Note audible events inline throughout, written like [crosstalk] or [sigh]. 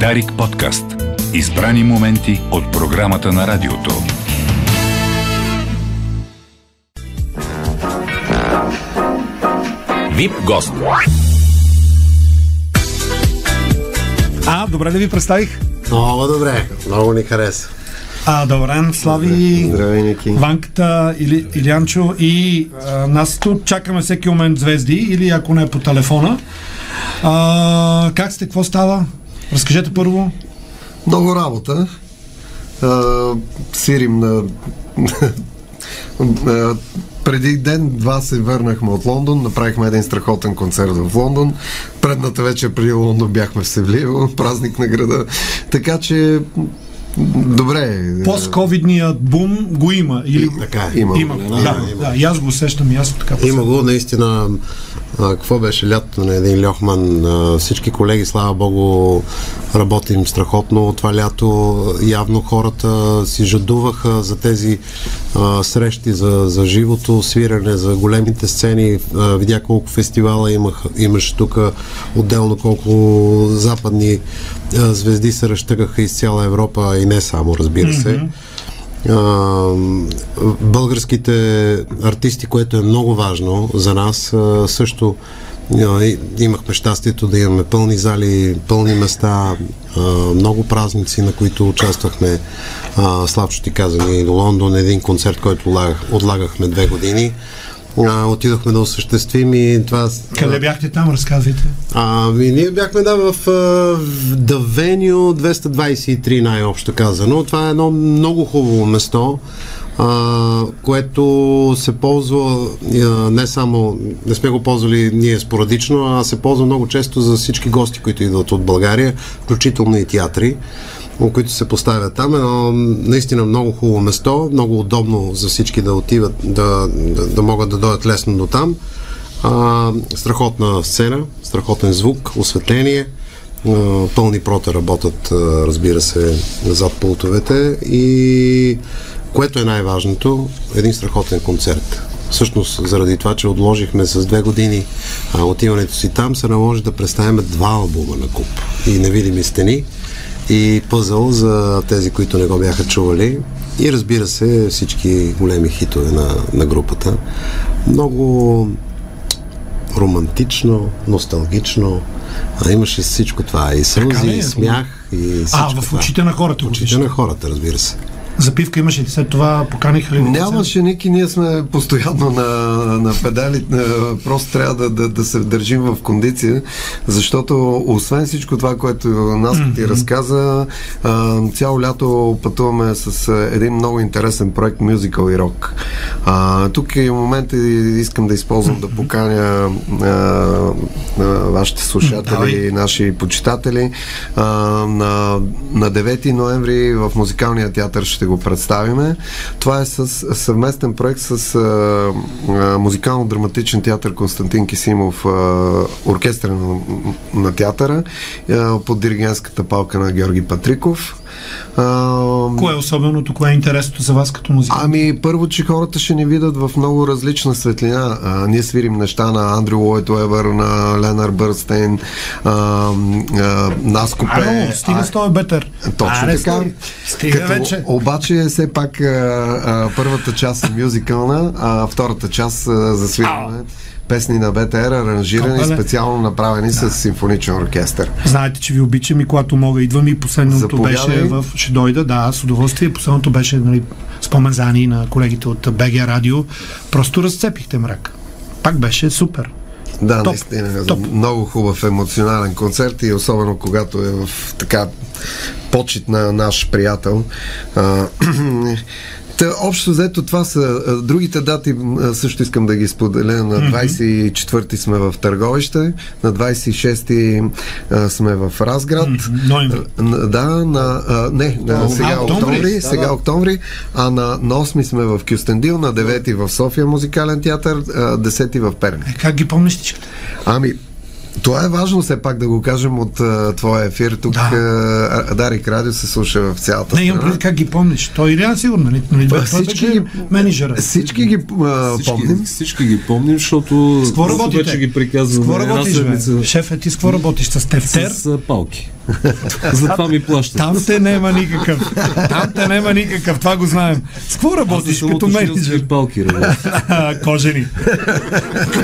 Дарик подкаст. Избрани моменти от програмата на радиото. Вип гост. А, добре ли ви представих? Много добре, много ни хареса. А, добре, Слави, Здравей, Ники. Ванката, или, Илянчо и а, нас тук чакаме всеки момент звезди или ако не по телефона. А, как сте, какво става? Разкажете първо. Много работа. А, сирим на... [laughs] преди ден-два се върнахме от Лондон, направихме един страхотен концерт в Лондон. Предната вечер преди Лондон бяхме в Севлиево, [laughs] празник на града. Така че, добре. Пост-ковидният бум го има. Или... Така е. Има. Има, Има, да, има. да, и аз го усещам и аз така. Има го наистина. А, какво беше лятото на един Льохман? А, всички колеги, слава Богу, работим страхотно това лято. Явно хората си жадуваха за тези а, срещи, за, за живото свирене, за големите сцени. А, видя колко фестивала имах, имаше тук, отделно колко западни а, звезди се разтъгаха из цяла Европа и не само, разбира се. Българските артисти, което е много важно за нас, също имахме щастието да имаме пълни зали, пълни места, много празници, на които участвахме. А, Славчо ти каза ни до Лондон, един концерт, който отлагах, отлагахме две години. А, отидохме да осъществим и това... Къде бяхте там, разказвайте. Ами, ние бяхме да в, в Venue 223 най-общо казано. Това е едно много хубаво место, а, което се ползва а, не само, не сме го ползвали ние спорадично, а се ползва много често за всички гости, които идват от България, включително и театри които се поставят там. Едно наистина много хубаво место, много удобно за всички да отиват, да, да, да могат да дойдат лесно до там. А, страхотна сцена, страхотен звук, осветление, пълни прота работят, разбира се, зад пултовете и което е най-важното, един страхотен концерт. Всъщност, заради това, че отложихме с две години а, отиването си там, се наложи да представим два албума на куп и невидими стени и пъзъл за тези, които не го бяха чували. И разбира се, всички големи хитове на, на групата. Много романтично, носталгично. А имаше всичко това. И сълзи, е? и смях, и А, в това. очите на хората. В очите на хората, разбира се. Запивка имаше ли след това? Поканиха ли? Нямаше, Ники, ние сме постоянно на, на педали, на, просто трябва да, да, да се държим в кондиция, защото освен всичко това, което нас ти разказа, а, цяло лято пътуваме с един много интересен проект Musical и Rock. А, тук е и искам да използвам да поканя а, а, вашите слушатели и наши почитатели. А, на, на 9 ноември в Музикалния театър ще го представиме. Това е с съвместен проект с Музикално-драматичен театър Константин Кисимов, оркестър на, на театъра, под диригентската палка на Георги Патриков. А, Кое е особеното, кое е интересното за вас като музика? Ами, първо, че хората ще ни видят в много различна светлина. А, ние свирим неща на Андрю Лойд Уебър, на Ленар Бърстейн, а, а, Наско Ало, Пе. стига с този бетър. Точно Аре, така. стига. Стига вече. Обаче, все пак а, а, първата част е мюзикална, а втората част а, за свиране песни на БТР, аранжирани, Копеле. специално направени с симфоничен оркестър. Знаете, че ви обичам и когато мога идвам и последното Заповядай. беше в... Ще дойда, да, с удоволствие. Последното беше нали, спомензани на колегите от БГ Радио. Просто разцепихте мрак. Пак беше супер. Да, Топ, наистина. топ. Много хубав емоционален концерт и особено когато е в така почет на наш приятел. А, [clears throat] Та, общо взето това са другите дати, също искам да ги споделя. На 24-ти сме в Търговище, на 26-ти а, сме в Разград. Ноември. Да, на, не, на, сега а, октомври. октомври, сега октомври, а на, на 8 сме в Кюстендил, на 9 в София музикален театър, а, 10 в Перник. Е, как ги помниш всичките? Ами, това е важно все пак да го кажем от а, твоя ефир. Тук Да. а, Дарик Радио се слуша в цялата Не, имам преди как ги помниш. Той Илян сигурно, нали? нали той всички ги- менеджера. Всички ги а, Всички, помним. всички ги помним, защото С какво работите? вече ги С приказваме какво една работиш, Шефе, ти с какво работиш? С тефтер? с а, палки. [laughs] Затова ми плащат. Там те няма никакъв. Там те няма никакъв. Това го знаем. С какво работиш като менеджер? палки, [laughs] Кожени.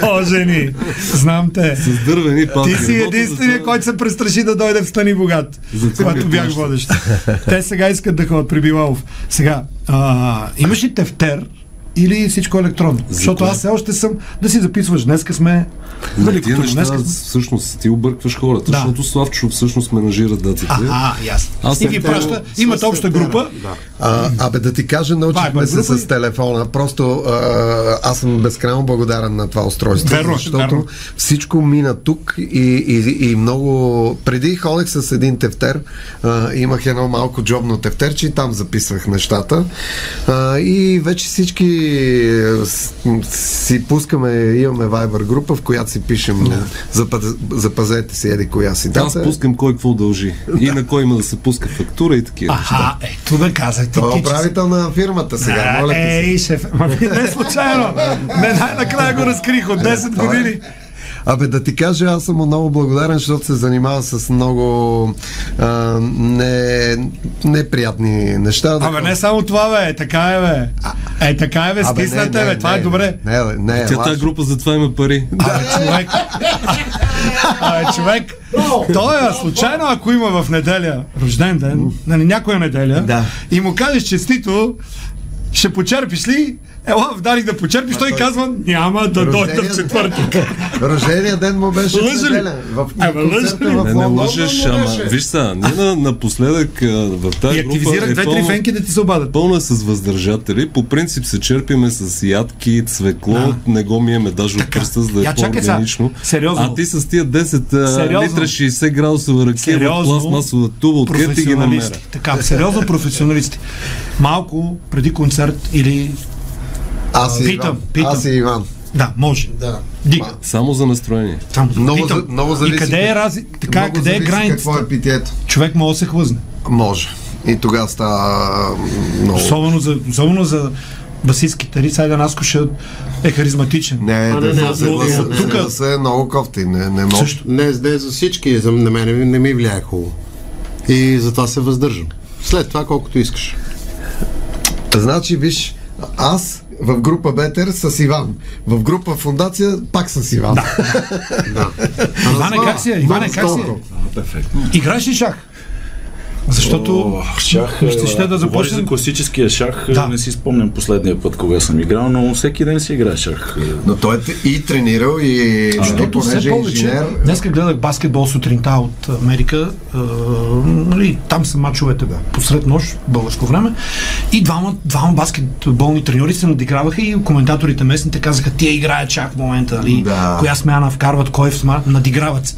Кожени. Знам те. С дървени палки. Ти си единствения, който се престраши да дойде в Стани богат. Когато бях водещ. Те сега искат да ходят при Билалов. Сега, а, имаш ли тефтер или всичко електронно? Защото аз все още съм да си записваш. Днеска сме Тия Великото. неща, Днеска... всъщност, ти объркваш хората, Да. защото Славчо всъщност менажира датите. А, ясно. Аз И те- праща. Имат обща група. А, абе да ти кажа, научихме се с телефона. Просто а, аз съм безкрайно благодарен на това устройство. Верно, защото верно. всичко мина тук и, и, и много... Преди ходех с един тефтер, а, имах едно малко джобно тефтерче и там записвах нещата. А, и вече всички е, си пускаме, имаме Viber група, в която си пишем запаз, запазете си еди коя си Аз дата. пускам кой какво дължи. И на кой има да се пуска фактура и такива. Аха, ето да казах. Ти, Той е управител на фирмата сега, моля ти се. Ей, шеф, не е случайно. [laughs] Не, най-накрая го разкрих от 10 Той е. години. Абе да ти кажа, аз съм много благодарен, защото се занимава с много а, не, неприятни неща. Абе, не само това, бе. Е, така е, бе. Е, така е, бе. Абе, Стиснете, бе. Това е добре. Не, не, не, Тя тази група затова има пари. Абе, човек. Абе, човек. Той е случайно, ако има в неделя рожден ден, нали, някоя неделя, Да. и му кажеш честито, ще почерпиш ли? Ела в Дарик да почерпиш, той казва, няма да дойда в четвъртък. Рождения ден му беше в Лъжа ли? неделя. В лъжа ли? Не, не лъжеш, ама виж са, ние на, напоследък в тази група е две-три фенки да ти се обадят. пълна с въздържатели. По принцип се черпиме с ядки, цвекло, Да. не го миеме даже от пръста, за да е Я чакай сега. по-органично. Сериозно. А ти с тия 10 а, Сериозно. литра 60 градусова ракия в Сериозно. пластмасова туба, откъде ти ги намеря? професионалисти. Така, сериозно професионалисти. Малко преди концерт или... Аз и Питам, Иван. питам. Аз и Иван. Да, може. Да. Дига. Само за настроение. Само Много питам. за- много зависи И къде е рази... Така, Много къде е границата? Какво е питието? Човек може да се хлъзне. Може. И тогава става много... Особено за, особено за басист китарист, Айда Наскоша е харизматичен. Не, А, да, не, не, да, не, не, не, тук- да, се е много кофти. Не, не може. Също. Не, не за всички, за на мен не ми влияе хубаво. И затова се въздържам. След това колкото искаш. Значи, виж, аз в група Бетер с Иван. В група Фундация пак с Иван. Да. [laughs] Иване, как си е? Иване, как си е? Играеш ли шах? Защото О, шах, ще, ще да започнем. за класическия шах, Да. да. не си спомням последния път кога съм играл, но всеки ден си играе шах. Но той е и тренирал, и Защото все понеже е повече. инженер. Днес гледах баскетбол сутринта от Америка. Е, нали, там са мачовете бе, посред нощ, българско време. И двама, двама баскетболни треньори се надиграваха и коментаторите местните казаха, тия играят чак в момента, нали? Да. Коя смяна вкарват, кой в сма... надиграват.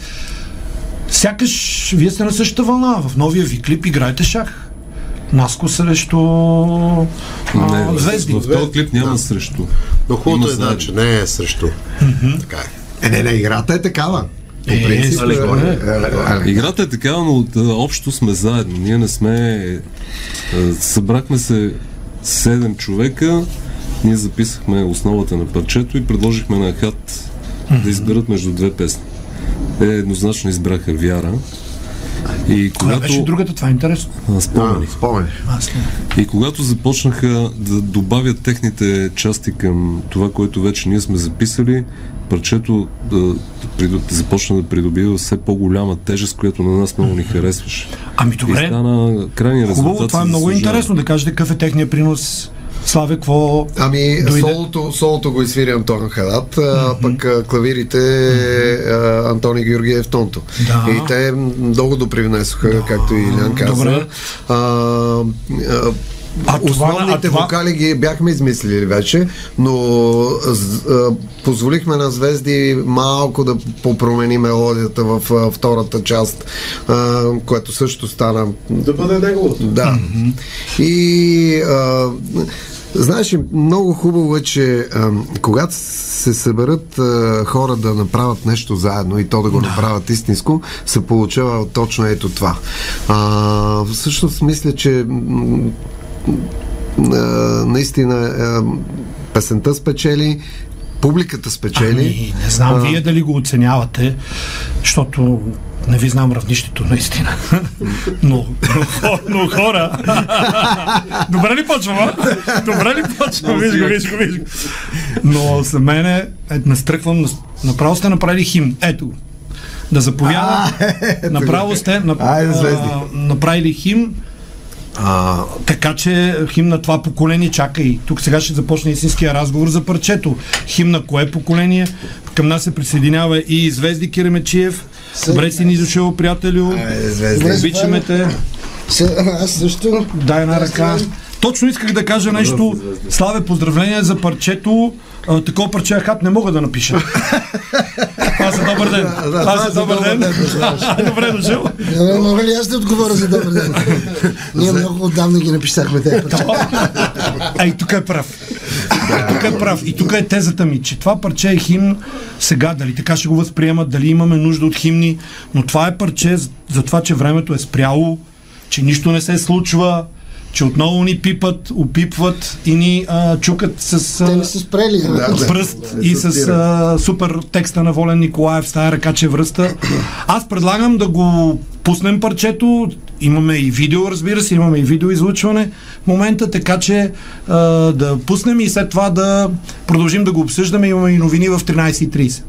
Сякаш вие сте на същата вълна. В новия ви клип играете шах. Наско срещу а, Не, звезди. в този клип няма срещу. Но хубавото е, да, заедно. че не е срещу. Така е. Е, не, не, играта е такава. По Е, принцип. е, е. е, е, е. Играта е такава, но а, общо сме заедно. Ние не сме... а, Събрахме се 7 човека, ние записахме основата на парчето и предложихме на Хат да изберат между две песни. Те еднозначно избраха Вяра. И Коя беше когато... другата? Това е интересно. А, спомени. Спомени. Аз не. И когато започнаха да добавят техните части към това, което вече ние сме записали, парчето да, да започна да придобива все по-голяма тежест, която на нас много ни харесваше. Ами И добре. стана крайния резултат. Хубаво, това е много заслужава. интересно да кажете какъв е техният принос. Славе, какво... Ами, Дойде. солото, солото го изсвири Антон Хадат, а пък клавирите а, Антони Георгиев Тонто. Да. И те много допривнесоха, както и Илян каза. Добре. А, а, А това- Основните а това- вокали ги бяхме измислили вече, но а, позволихме на Звезди малко да попромени мелодията в а, втората част, а, което също стана Да бъде неговото. да. И а, знаеш, много хубаво е, че а, когато се съберат а, хора да направят нещо заедно и то да го да. направят истинско, се получава точно ето това. А, всъщност мисля, че а, наистина песента спечели, публиката спечели. Ами, не знам А. вие дали го оценявате, защото Не ви знам равнището, наистина. [laughs] но, но, хо- но хора. [laughs] Добре ли почвам, а? Добре ли почвам? Виж го, виж го, виж го. Но за мен е, е настръхвам, нас- направо сте направили химн. Ето [laughs] го. Да заповядам. Направо сте направили химн, А, така че химн на това поколение чака и тук сега ще започне истинския разговор за парчето. Химн на кое поколение? Към нас се присъединява и Звезди Киремечиев. Добре си ни дошъл, приятелю. е, звезди. Обичаме те. Аз също. Дай една ръка. Точно исках да кажа нещо. Славе, поздравления за парчето. А, такова парче хат не мога да напиша. [laughs] Това за добър ден. Това за добър ден. [laughs] Добре дошъл. Мога ли аз да отговоря за добър ден? [laughs] Ние много отдавна ги написахме тези. А и тук е прав. И тук е прав. И тук е тезата ми, че това парче е химн сега, дали така ще го възприемат, дали имаме нужда от химни, но това е парче за това, че времето е спряло, че нищо не се случва, че отново ни пипат, опипват и ни а, чукат с Те а, не са спрели. Да, да. пръст Не и с а, супер текста на Волен Николаев с тая ръка, че връста. Аз предлагам да го пуснем парчето. Имаме и видео, разбира се, имаме и видео излъчване в момента, така че а, да пуснем и след това да продължим да го обсъждаме. Имаме и новини в 13.30.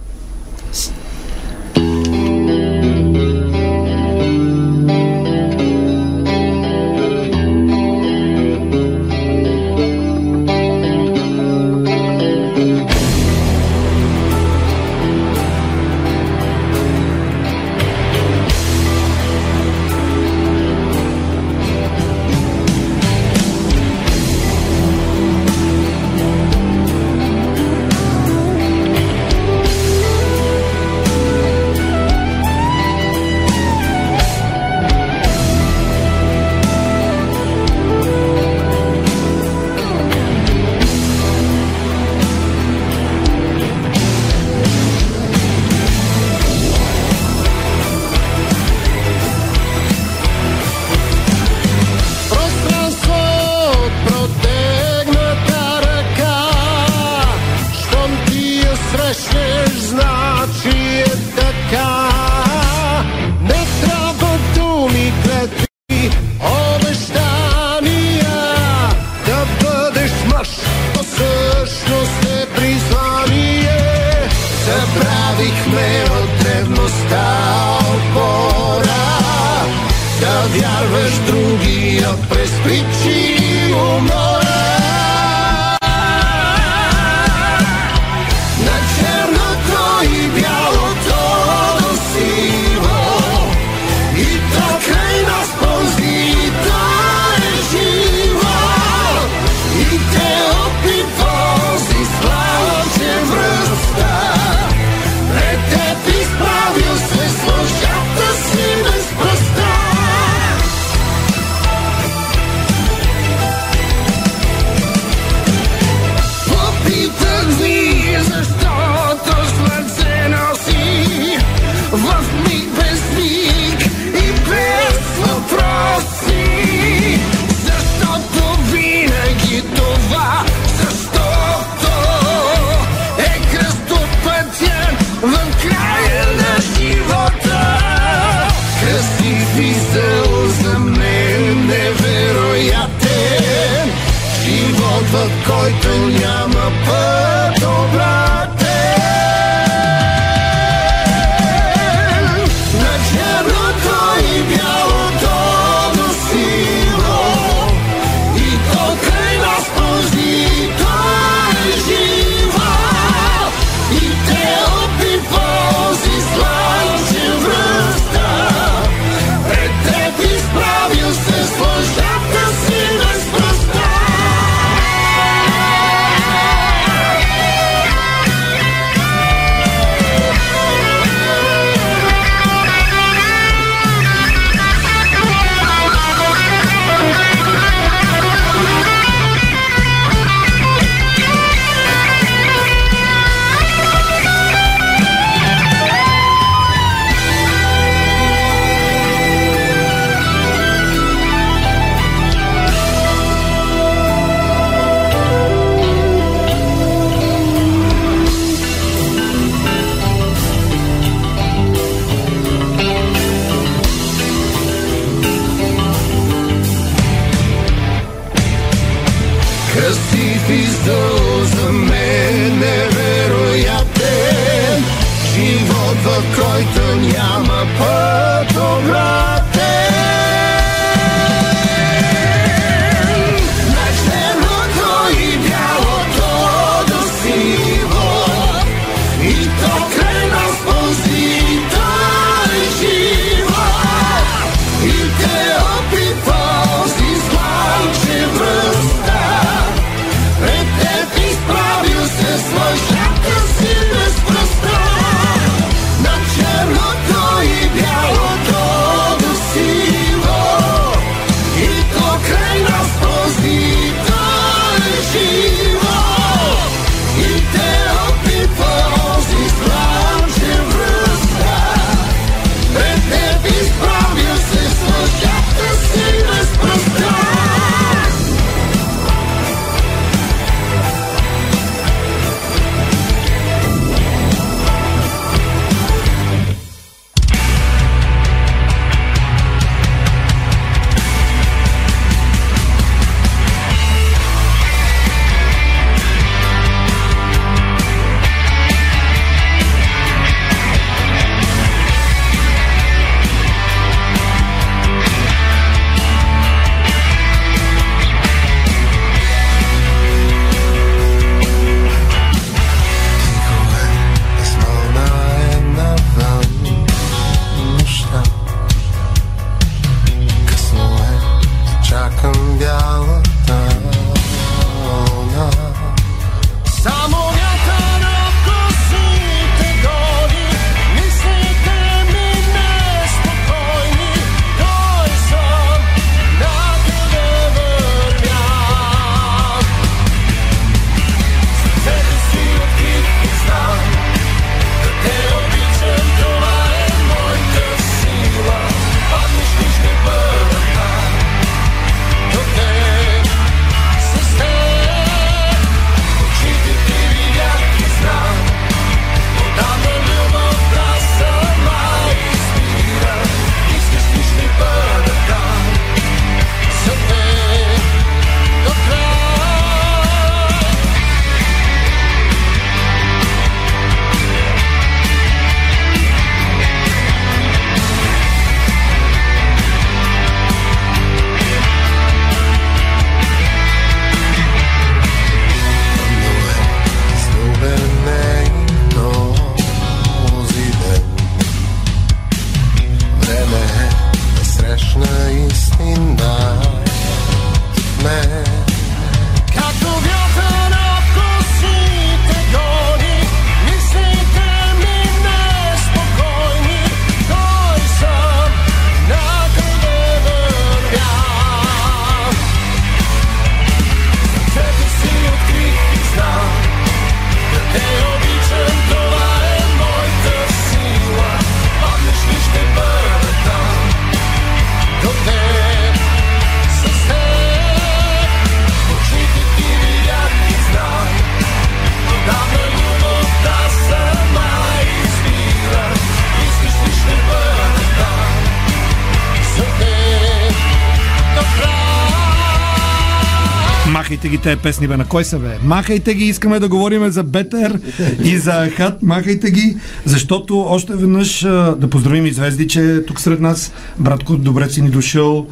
Тези песни, бе, на кой са, бе? Махайте ги, искаме да говорим за Бетер и за Ахат. Махайте ги, защото още веднъж да поздравим и Звезди, че е тук сред нас. Братко, добре си ни дошъл.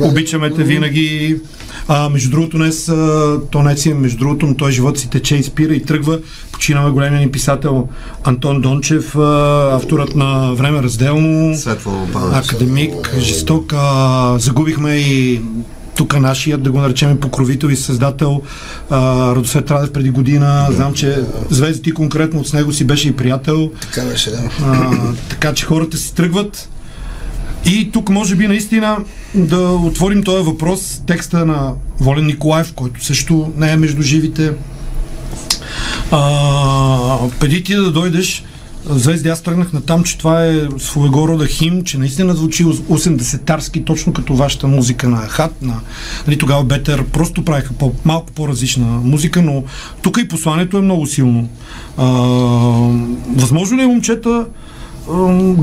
Обичаме те винаги. А, между другото, днес, то не си е между другото, но той живот си тече и спира и тръгва. Починава големия ни писател Антон Дончев, авторът на Време разделно. Академик, жесток. А, загубихме и тук нашият, да го наречем покровител и създател а, Радосвет Радев преди година. Знам, че Звезди ти конкретно с него си беше и приятел. Така беше, да. А, така че хората си тръгват. И тук може би наистина да отворим този въпрос, текста на Волен Николаев, който също не е между живите. А, преди ти да дойдеш, Звезди, аз тръгнах на там, че това е своего рода хим, че наистина звучи 80-тарски, точно като вашата музика на Хат, на, нали, тогава Бетер просто правиха по, малко по-различна музика, но тук и посланието е много силно. А, възможно ли е, момчета, а,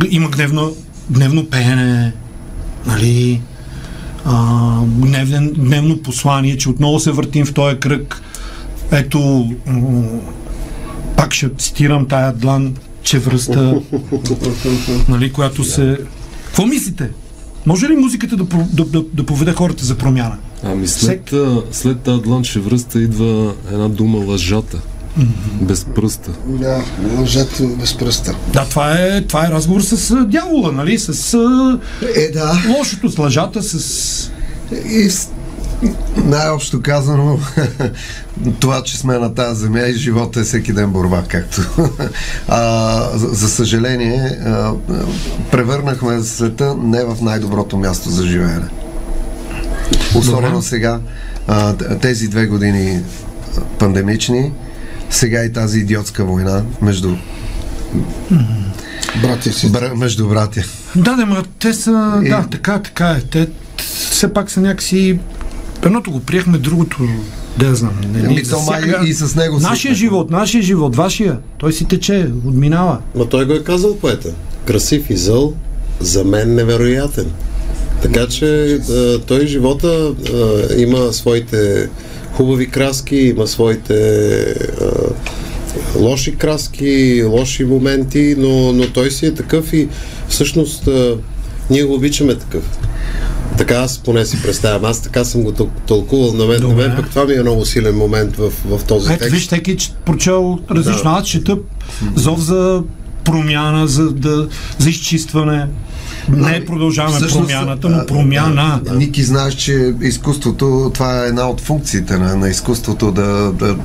има гневно, гневно пеене, нали, а, гневен, гневно послание, че отново се въртим в този кръг. Ето, пак ще цитирам тая длан, че връста, нали, която се... Какво мислите? Може ли музиката да, да, да, да поведе хората за промяна? Ами след, а, след тази длан шевръста идва една дума лъжата. Без пръста. Да, лъжата без пръста. Да, това е, това е разговор с дявола, нали? С Е, да. лошото, с лъжата, с... И с- най-общо казано, [laughs] това, че сме на тази земя и живота е всеки ден борба, както. [laughs] А, за, за съжаление, а, превърнахме света не в най-доброто място за живеене. Особено Добре. сега, а, тези две години пандемични, сега и тази идиотска война между, Братя си. бра, между братя. Да, ма те са... И- Да, така, така е. Те все пак са някакси... Едното го приехме, другото... Да знам. Не, Ами, то май и с него Нашия свикнахме. живот, нашия живот, вашия. Той си тече, отминава. Ма той го е казал поета. Красив и зъл, за мен невероятен. Така че а, той живота а, има своите хубави краски, има своите а, лоши краски, лоши моменти, но, но той си е такъв и всъщност а, ние го обичаме такъв. Така аз поне си представям. Аз така съм го тъл- тълкувал. На мен, на мен пък това ми е много силен момент в, в този Ето, текст. виж, всеки прочел различно. Да. Аз чета зов за промяна, за, да, за изчистване. Не продължаваме Всъщност, промяната, но промяна. Да, Ники, знаеш, че изкуството, това е една от функциите на, на изкуството да, да,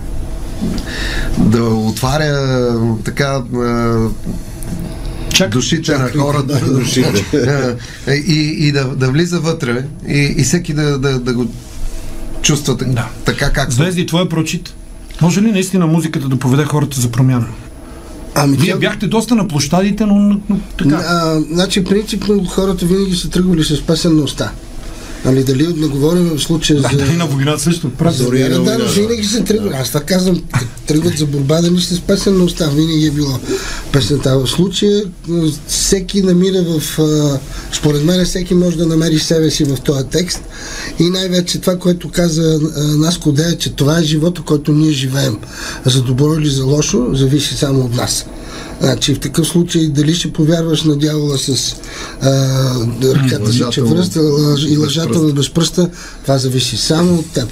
да отваря така а, Чак, душите на хората А, [laughs] и, и да, да влиза вътре и, и всеки да, да, да го чувства Да. така както Звезди, твоя прочит. Може ли наистина музиката да поведе хората за промяна? Ами, Вие тя- бяхте доста на площадите, но, но, но така. А, значи, принципно хората винаги са тръгвали с песен на уста. Нали, дали не говорим в случая Да, за... дали на война също. Прав. Дори и Да, да, но винаги се тръгват. Аз това казвам, тръгват за борба, дали с песен на уста. Винаги е било песента. В случая всеки намира в... Според мен всеки може да намери себе си в този текст. И най-вече това, което каза а, Наско Дея, че това е живота, който ние живеем. За добро или за лошо, зависи само от нас. Значи в такъв случай дали ще повярваш на дявола с а, ръката си, че Лъжата му връста лъж- и лъжата пръста. му без пръста, това зависи само от теб.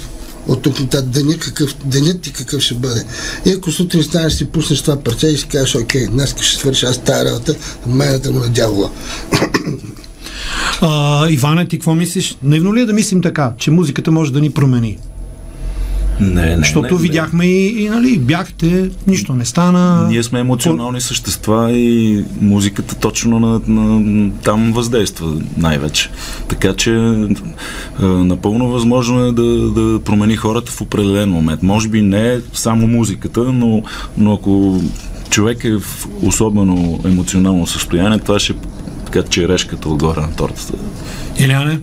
От тук нататък деня, какъв, денят ти какъв ще бъде. И ако сутрин станеш си пуснеш това парче и си кажеш, окей, днес ще свърша аз тази работа, майната му на дявола. А, Иване, ти какво мислиш? Наивно ли е да мислим така, че музиката може да ни промени? Не, не. Защото не, видяхме и, и нали, бяхте, нищо не стана. Не. Ние сме емоционални същества и музиката точно на, на, там въздейства най-вече. Така че а, напълно възможно е да, да промени хората в определен момент. Може би не само музиката, но, но ако човек е в особено емоционално състояние, това ще е така черешката отгоре на тортата. Иляне,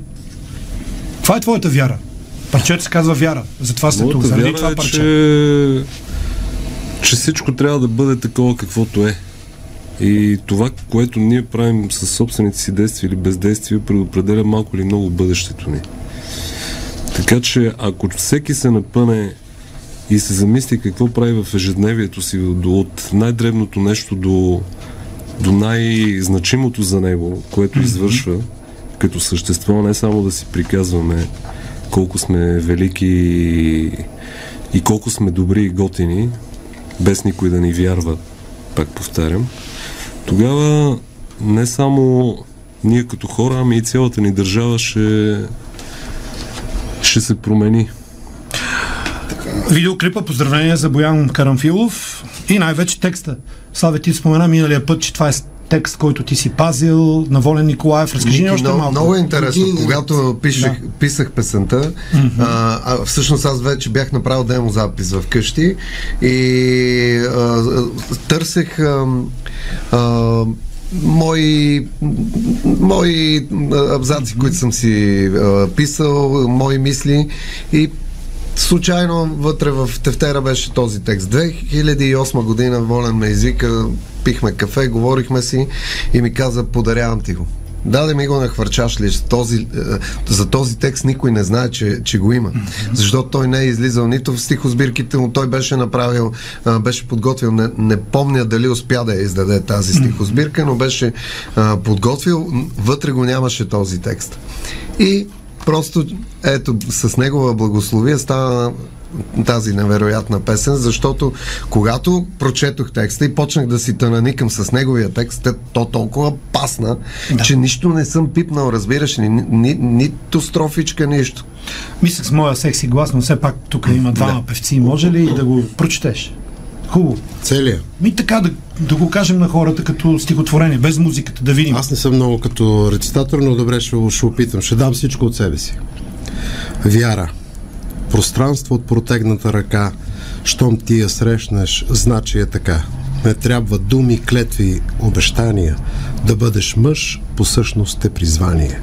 каква е твоята вяра? Парчето се казва вяра. Затова сте тук. Моята Заради вяра това е, парче. че, че всичко трябва да бъде такова каквото е. И това, което ние правим със собствените си действия или бездействия, предопределя малко или много бъдещето ни. Така че, ако всеки се напъне и се замисли какво прави в ежедневието си, от най-дребното нещо до, до най-значимото за него, което извършва като същество, не само да си приказваме колко сме велики и, колко сме добри и готини, без никой да ни вярва, пак повтарям, тогава не само ние като хора, ами и цялата ни държава ще, ще се промени. Видеоклипа, поздравления за Боян Карамфилов и най-вече текста. Славе, ти спомена миналия път, че това е текст, който ти си пазил на Волен Николаев. Разкажи ни още много, малко. много е интересно. Години Когато пишех, писах песента, а, а, всъщност аз вече бях направил демо запис в къщи и а, търсех а, а, мои, мои абзаци, които съм си а, писал, мои мисли и случайно вътре в тефтера беше този текст. 2008 година Волен ме извика, пихме кафе, говорихме си и ми каза, подарявам ти го. Даде ми го на хвърчаш ли? Този, е, за този текст никой не знае, че, че го има. Защото той не е излизал нито в стихосбирките му, той беше направил, а, беше подготвил, не, не помня дали успя да я издаде тази стихосбирка, но беше а, подготвил, вътре го нямаше този текст. И просто, ето, с негова благословие става тази невероятна песен, защото когато прочетох текста и почнах да си тананикам с неговия текст, те- то толкова пасна, да. че нищо не съм пипнал, разбираш ли, ни, ни, нито строфичка, нищо. Мислех с моя секси глас, но все пак тук има двама певци. Може ли да го прочетеш? Хубаво. Целия. Ми така да, да го кажем на хората като стихотворение, без музиката, да видим. Аз не съм много като рецитатор, но добре ще, ще опитам. Ще дам всичко от себе си. Вяра. Пространство от протегната ръка. Щом ти я срещнеш, значи е така. Не трябва думи, клетви, обещания. Да бъдеш мъж, по същност е призвание.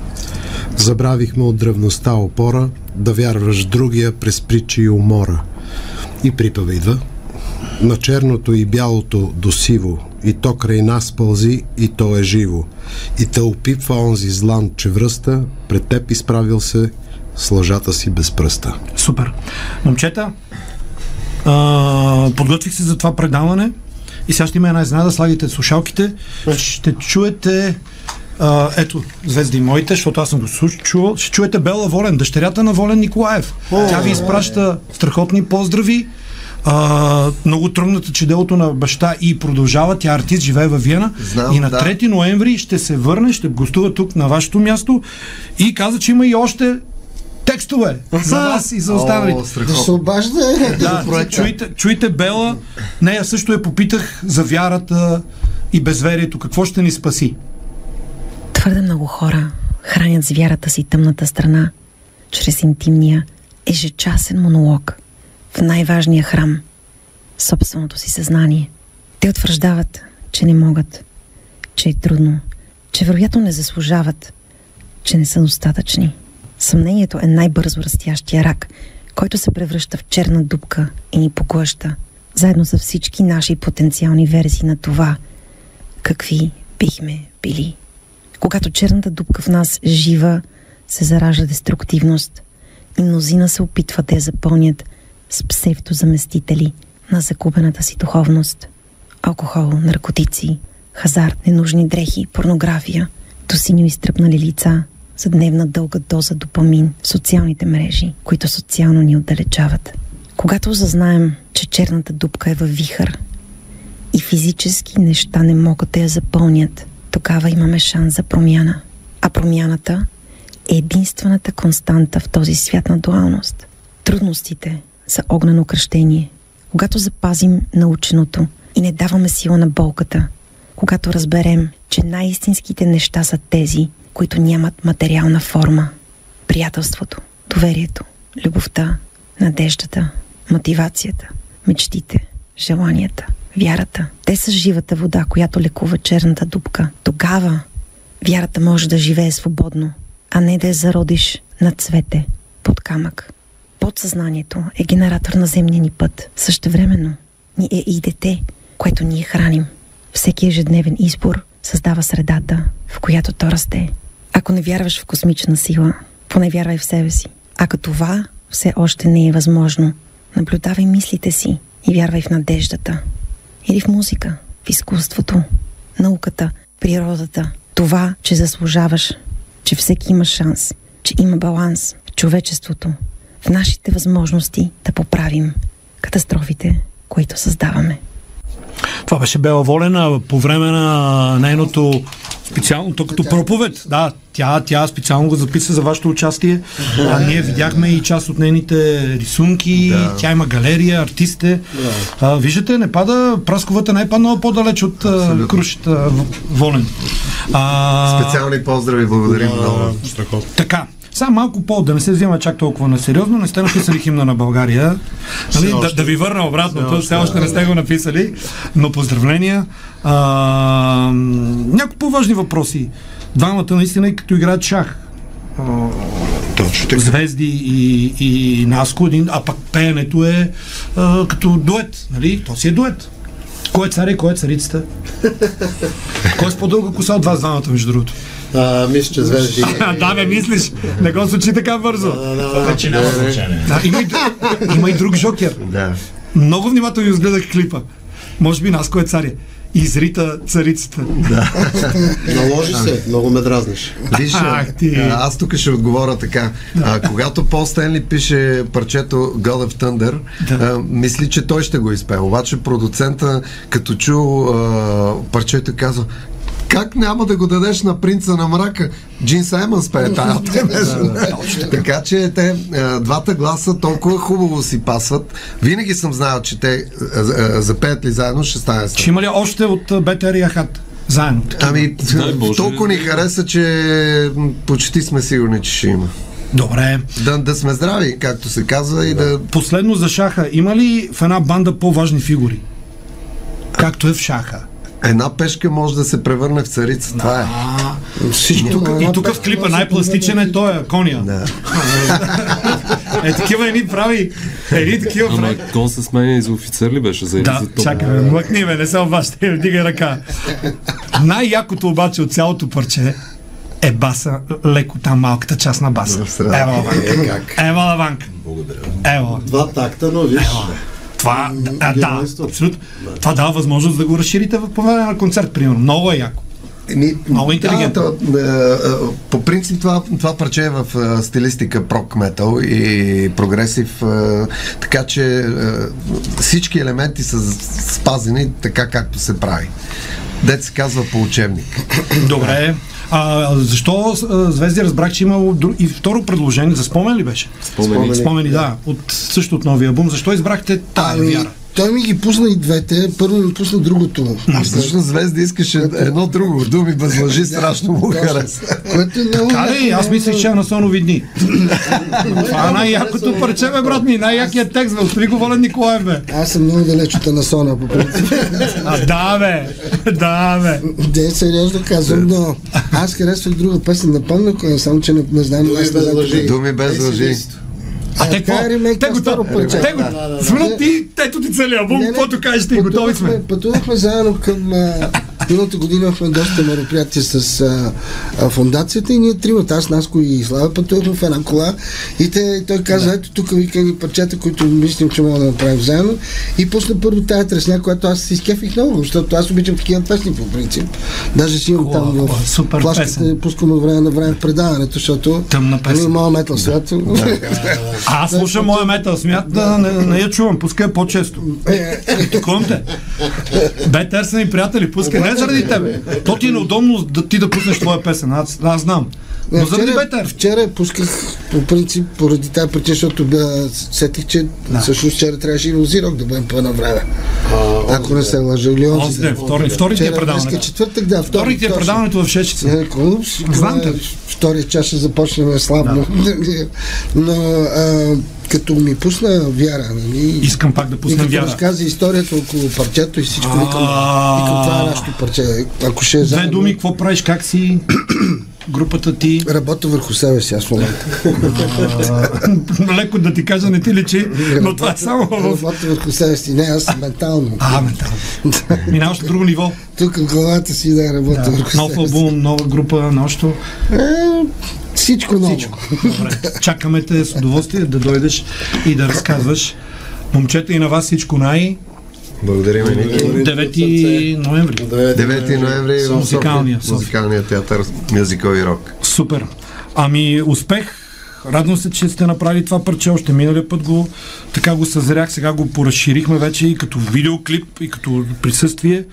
Забравихме от древността опора, да вярваш другия през притчи и умора. И припева идва. На черното и бялото до сиво, и то край нас пълзи, и то е живо. И те опипва онзи злан, че връста, пред теб изправил се с лъжата си без пръста. Супер. Момчета, а, подготвих се за това предаване и сега ще има една изненада, слагайте слушалките, ще чуете а, ето, звезди моите, защото аз съм го чувал. Ще чуете Бела Волен, дъщерята на Волен Николаев. Тя ви изпраща страхотни поздрави. А, много тръгната, че делото на баща и продължава. Тя артист, живее във Виена. Знам, и на да. 3 ноември ще се върне, ще гостува тук на вашето място и каза, че има и още текстове за вас и за останалите. Да се обажда. Да, чуйте, чуйте Бела. Нея също я попитах за вярата и безверието. Какво ще ни спаси? Твърде много хора хранят с вярата си тъмната страна, чрез интимния, ежечасен монолог в най-важния храм – собственото си съзнание. Те утвърждават, че не могат, че е трудно, че вероятно не заслужават, че не са достатъчни. Съмнението е най-бързо растящия рак, който се превръща в черна дупка и ни поглъща, заедно с всички наши потенциални версии на това, какви бихме били. Когато черната дупка в нас жива, се заражда деструктивност и мнозина се опитват да я запълнят с псевдозаместители на загубената си духовност. Алкохол, наркотици, хазарт, ненужни дрехи, порнография, до синьо изтръпнали лица за дневна дълга доза допамин в социалните мрежи, които социално ни отдалечават. Когато осъзнаем, че черната дупка е във вихър и физически неща не могат да я запълнят, тогава имаме шанс за промяна. А промяната е единствената константа в този свят на дуалност. Трудностите са огнено кръщение. Когато запазим наученото и не даваме сила на болката, когато разберем, че най-истинските неща са тези, които нямат материална форма. Приятелството, доверието, любовта, надеждата, мотивацията, мечтите, желанията, вярата. Те са живата вода, която лекува черната дупка. Тогава вярата може да живее свободно, а не да я зародиш на цвете под камък. Подсъзнанието е генератор на земния ни път. Същевременно ни е и дете, което ние храним. Всеки ежедневен избор създава средата, в която то расте. Ако не вярваш в космична сила, поне вярвай в себе си. Ако това все още не е възможно, наблюдавай мислите си и вярвай в надеждата. Или в музика, в изкуството, науката, природата. Това, че заслужаваш, че всеки има шанс, че има баланс в човечеството, в нашите възможности да поправим катастрофите, които създаваме. Това беше Бела Волена по време на нейното специалното като проповед. Да, тя, тя специално го записа за вашето участие. А ние видяхме и част от нейните рисунки. Да. Тя има галерия, артисте. А, виждате, не пада, прасковата не е паднала по-далеч от а, крушата Волен. А, Специални поздрави, благодарим много. така, сега малко по, да не се взема чак толкова на сериозно, не сте написали химна на България. Нали? Да, да ви върна обратно, все, все още не сте го написали, но поздравления. А, някои по-важни въпроси. Двамата наистина и като играят шах. Точно така. Звезди и, и Наско, един, а пък пеенето е а, като дует, нали? То си е дует. Кой е царя и кой е царицата? [laughs] кой е с по-дълга коса от вас двамата, между другото? А, мисля, че звезди. [laughs] да, бе, мислиш. Не го звучи така бързо. Вече няма значение. Да, има, и, друг- жокер. Да. Много внимателно изгледах клипа. Може би Наско е царя. Изрита царицата. Наложи се, много ме дразниш. Виж, ти. а, аз тук ще отговоря така. А, когато Пол Стенли пише парчето God of Thunder, Да. а, мисли, че той ще го изпее. Обаче продуцента, като чу а, парчето, казва как няма да го дадеш на принца на мрака? Джин Саймънс пее тая. Така че те, а, двата гласа толкова хубаво си пасват. Винаги съм знаел, че те а, а, запеят ли заедно, ще стане Ще има ли още от БТР и Ахат? Заедно. Ами, толкова ни хареса, че почти сме сигурни, че ще има. Добре. Да, да сме здрави, както се казва, и да... Последно за шаха. Има ли в една банда по-важни фигури? Както е в шаха. Една пешка може да се превърне в царица. Това е. И тук, и тук в клипа най-пластичен е той, коня. Да. Е, такива едни прави. Едни такива Ама прави. кон се сменя и за офицер ли беше? За, Да, за топ? чакай, бе, млъкни, бе, не се обаждай, вдигай ръка. Най-якото обаче от цялото парче е баса, леко там малката част на баса. Ева, Лаванка. Е? Ева, Лаванка. Благодаря. Ева. Два такта, но виж. Това, а, да, абсолютно. Това дава възможност да го разширите в по време на концерт, примерно. Много е яко. Еми, Много интелигентно. Да, а, а, по принцип това, това парче е в а, стилистика прок метал и прогресив, така че всички елементи са спазени така както се прави. Дет се казва по учебник. Добре. А, защо а, Звезди разбрах, че имало дру- и второ предложение? За спомен ли беше? Спомени. Спомени, да. От, също от новия албум. Защо избрахте тая Ами, вяра? Той ми ги пусна и двете. Първо ми пусна другото. Всъщност Звезда искаше едно друго. Думи без лъжи страшно му хареса. Което е много Така ли? яко, Аз мислех, че е на сонови дни. [laughs] Това е най-якото парче, бе, брат ми. Най-якият текст, бе. Остави го Волен Николаев, бе. Аз съм много далеч от Анасона, по принцип. А, да, бе. Да, бе. Де, сериозно казвам, но аз харесвах друга песен, напомня, коя, само че не, не знам. Думи без лъжи. е. Думи без лъжи. А те какво? е ремейк Те на го старо парче. Те го Свърнат ти, ето ти целият албум, каквото кажете и готови сме. пътувахме- Пътувахме заедно към... Миналата година имахме доста мероприятия с а, а, фундацията и ние тримата, аз, Наско и Слава, пътувахме в една кола и те, той каза, ето тук вика ни парчета, които мислим, че мога да направим заедно и пусна първо тая тресня, която аз се изкефих много, защото аз обичам такива песни по принцип. Даже си имам там Хубава, в супер флашката, песен. пускам от време на време в предаването, защото Тъмна песен. [laughs] Нали, моя метал свят. А, аз слушам моя метал, смят да не, не я чувам, пускай по-често. Такувам те. Бетер са ми приятели, пускай. Не заради тебе. То ти е неудобно да ти да пуснеш твоя песен. Аз, аз знам. Но заради вчера, Бетер. вчера пусках по принцип поради тази причина, защото сетих, че да. всъщност вчера трябваше и Лозирок да бъдем по едно време. Ако не се лъжа. Или онзи Онзи ден. вторник ти е предаването. днеска четвъртък, да. Вторник ти е предаването в 6 часа. Е? Знам. Втория час ще започнем слабно. Но а, като ми пусна вяра, нали? Искам пак да като вяра. разказа историята около парчето и всичко, викам, това е нашето парче. Ако ще е Две думи, какво правиш, как си, групата ти. Работя върху себе си аз в момента. Леко да ти кажа, не ти личи, но това е само в... Работя върху себе си. Не, аз ментално. А, ментално. Минаваш на друго ниво. Тук в главата си да работя Да. върху Нов себе си. албум, нова група, нощо. Е, всичко ново. Всичко. Добре. Чакаме те с удоволствие да дойдеш и да разказваш. Момчета и на вас всичко най... Благодарим, Ники. 9 ноември. 9 ноември в Музикалния. Музикалния театър Мюзикъл и рок. Супер. Ами, успех. Радвам се, че сте направили това парче. Още миналия път го, така го съзрях, сега го поразширихме вече и като видеоклип, и като присъствие.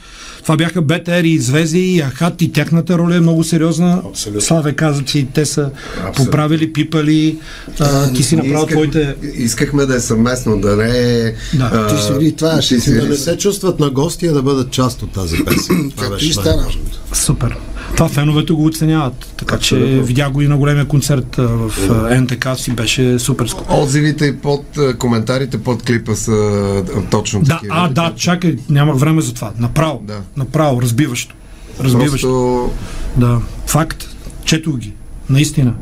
Това бяха БТР и Звези и Ахат и тяхната роля е много сериозна. Абсолютно. Славе каза, че те са поправили, пипали. А, ти си направил Исках- твоите... Искахме да е съвместно, да не е... Да. а, Ти свири това, ще си Да не се чувстват на гости, а да бъдат част от тази песен. Както и стана. Супер. Това феновете го оценяват. Така че видях го и на големия концерт в а, НТК си беше суперско. Отзивите и под коментарите под клипа са точно Да, такива. а, да, чакай, нямах време за това. Направо. Да. Направо, разбиващо. Разбиващо. Просто Да, факт. Четох ги. Наистина.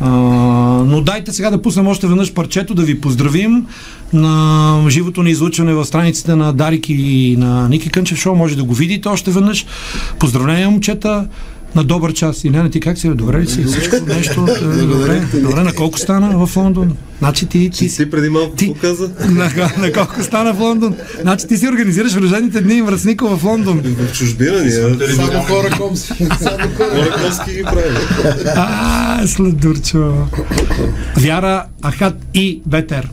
Но дайте сега да пуснем още веднъж парчето, да ви поздравим на живото ни излучване в страниците на Дарик и на Ники Кънчев Шоу. Може да го видите още веднъж. Поздравления, момчета. На добър час. И не, ти как си? Добре ли си? Всичко нещо? [laughs] е, Добре. Добре, на колко стана в Лондон? Значи ти, ти, Ти преди малко ти- каза? [laughs] на, на колко стана в Лондон? Значи ти си организираш рождените дни Мръсников в Лондон. В чужбина ни, а? Само хора комски. Само хора. Мораковски ги прави. А, сладурчо. Вяра, Ахат и Бетер.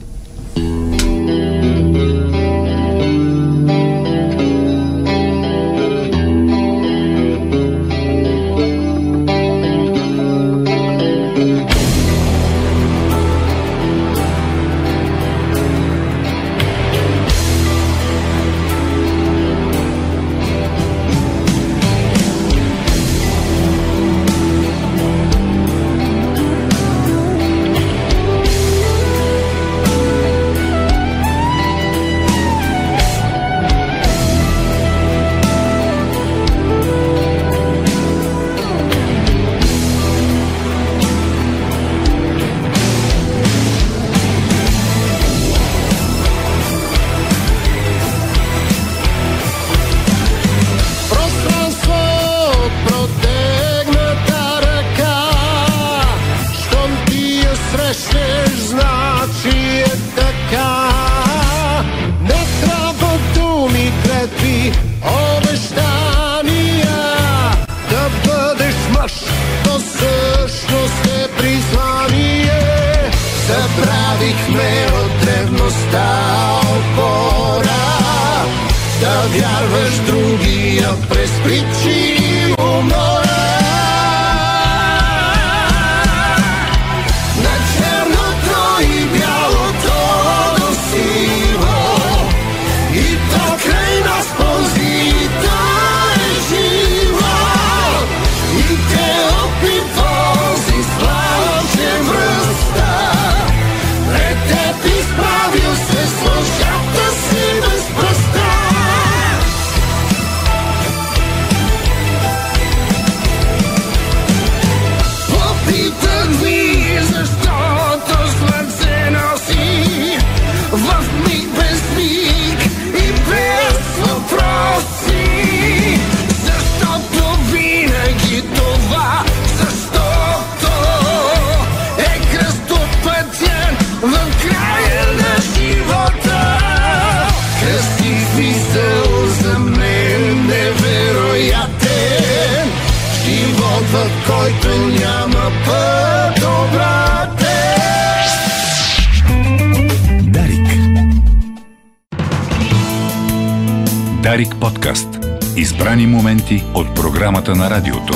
На радиото.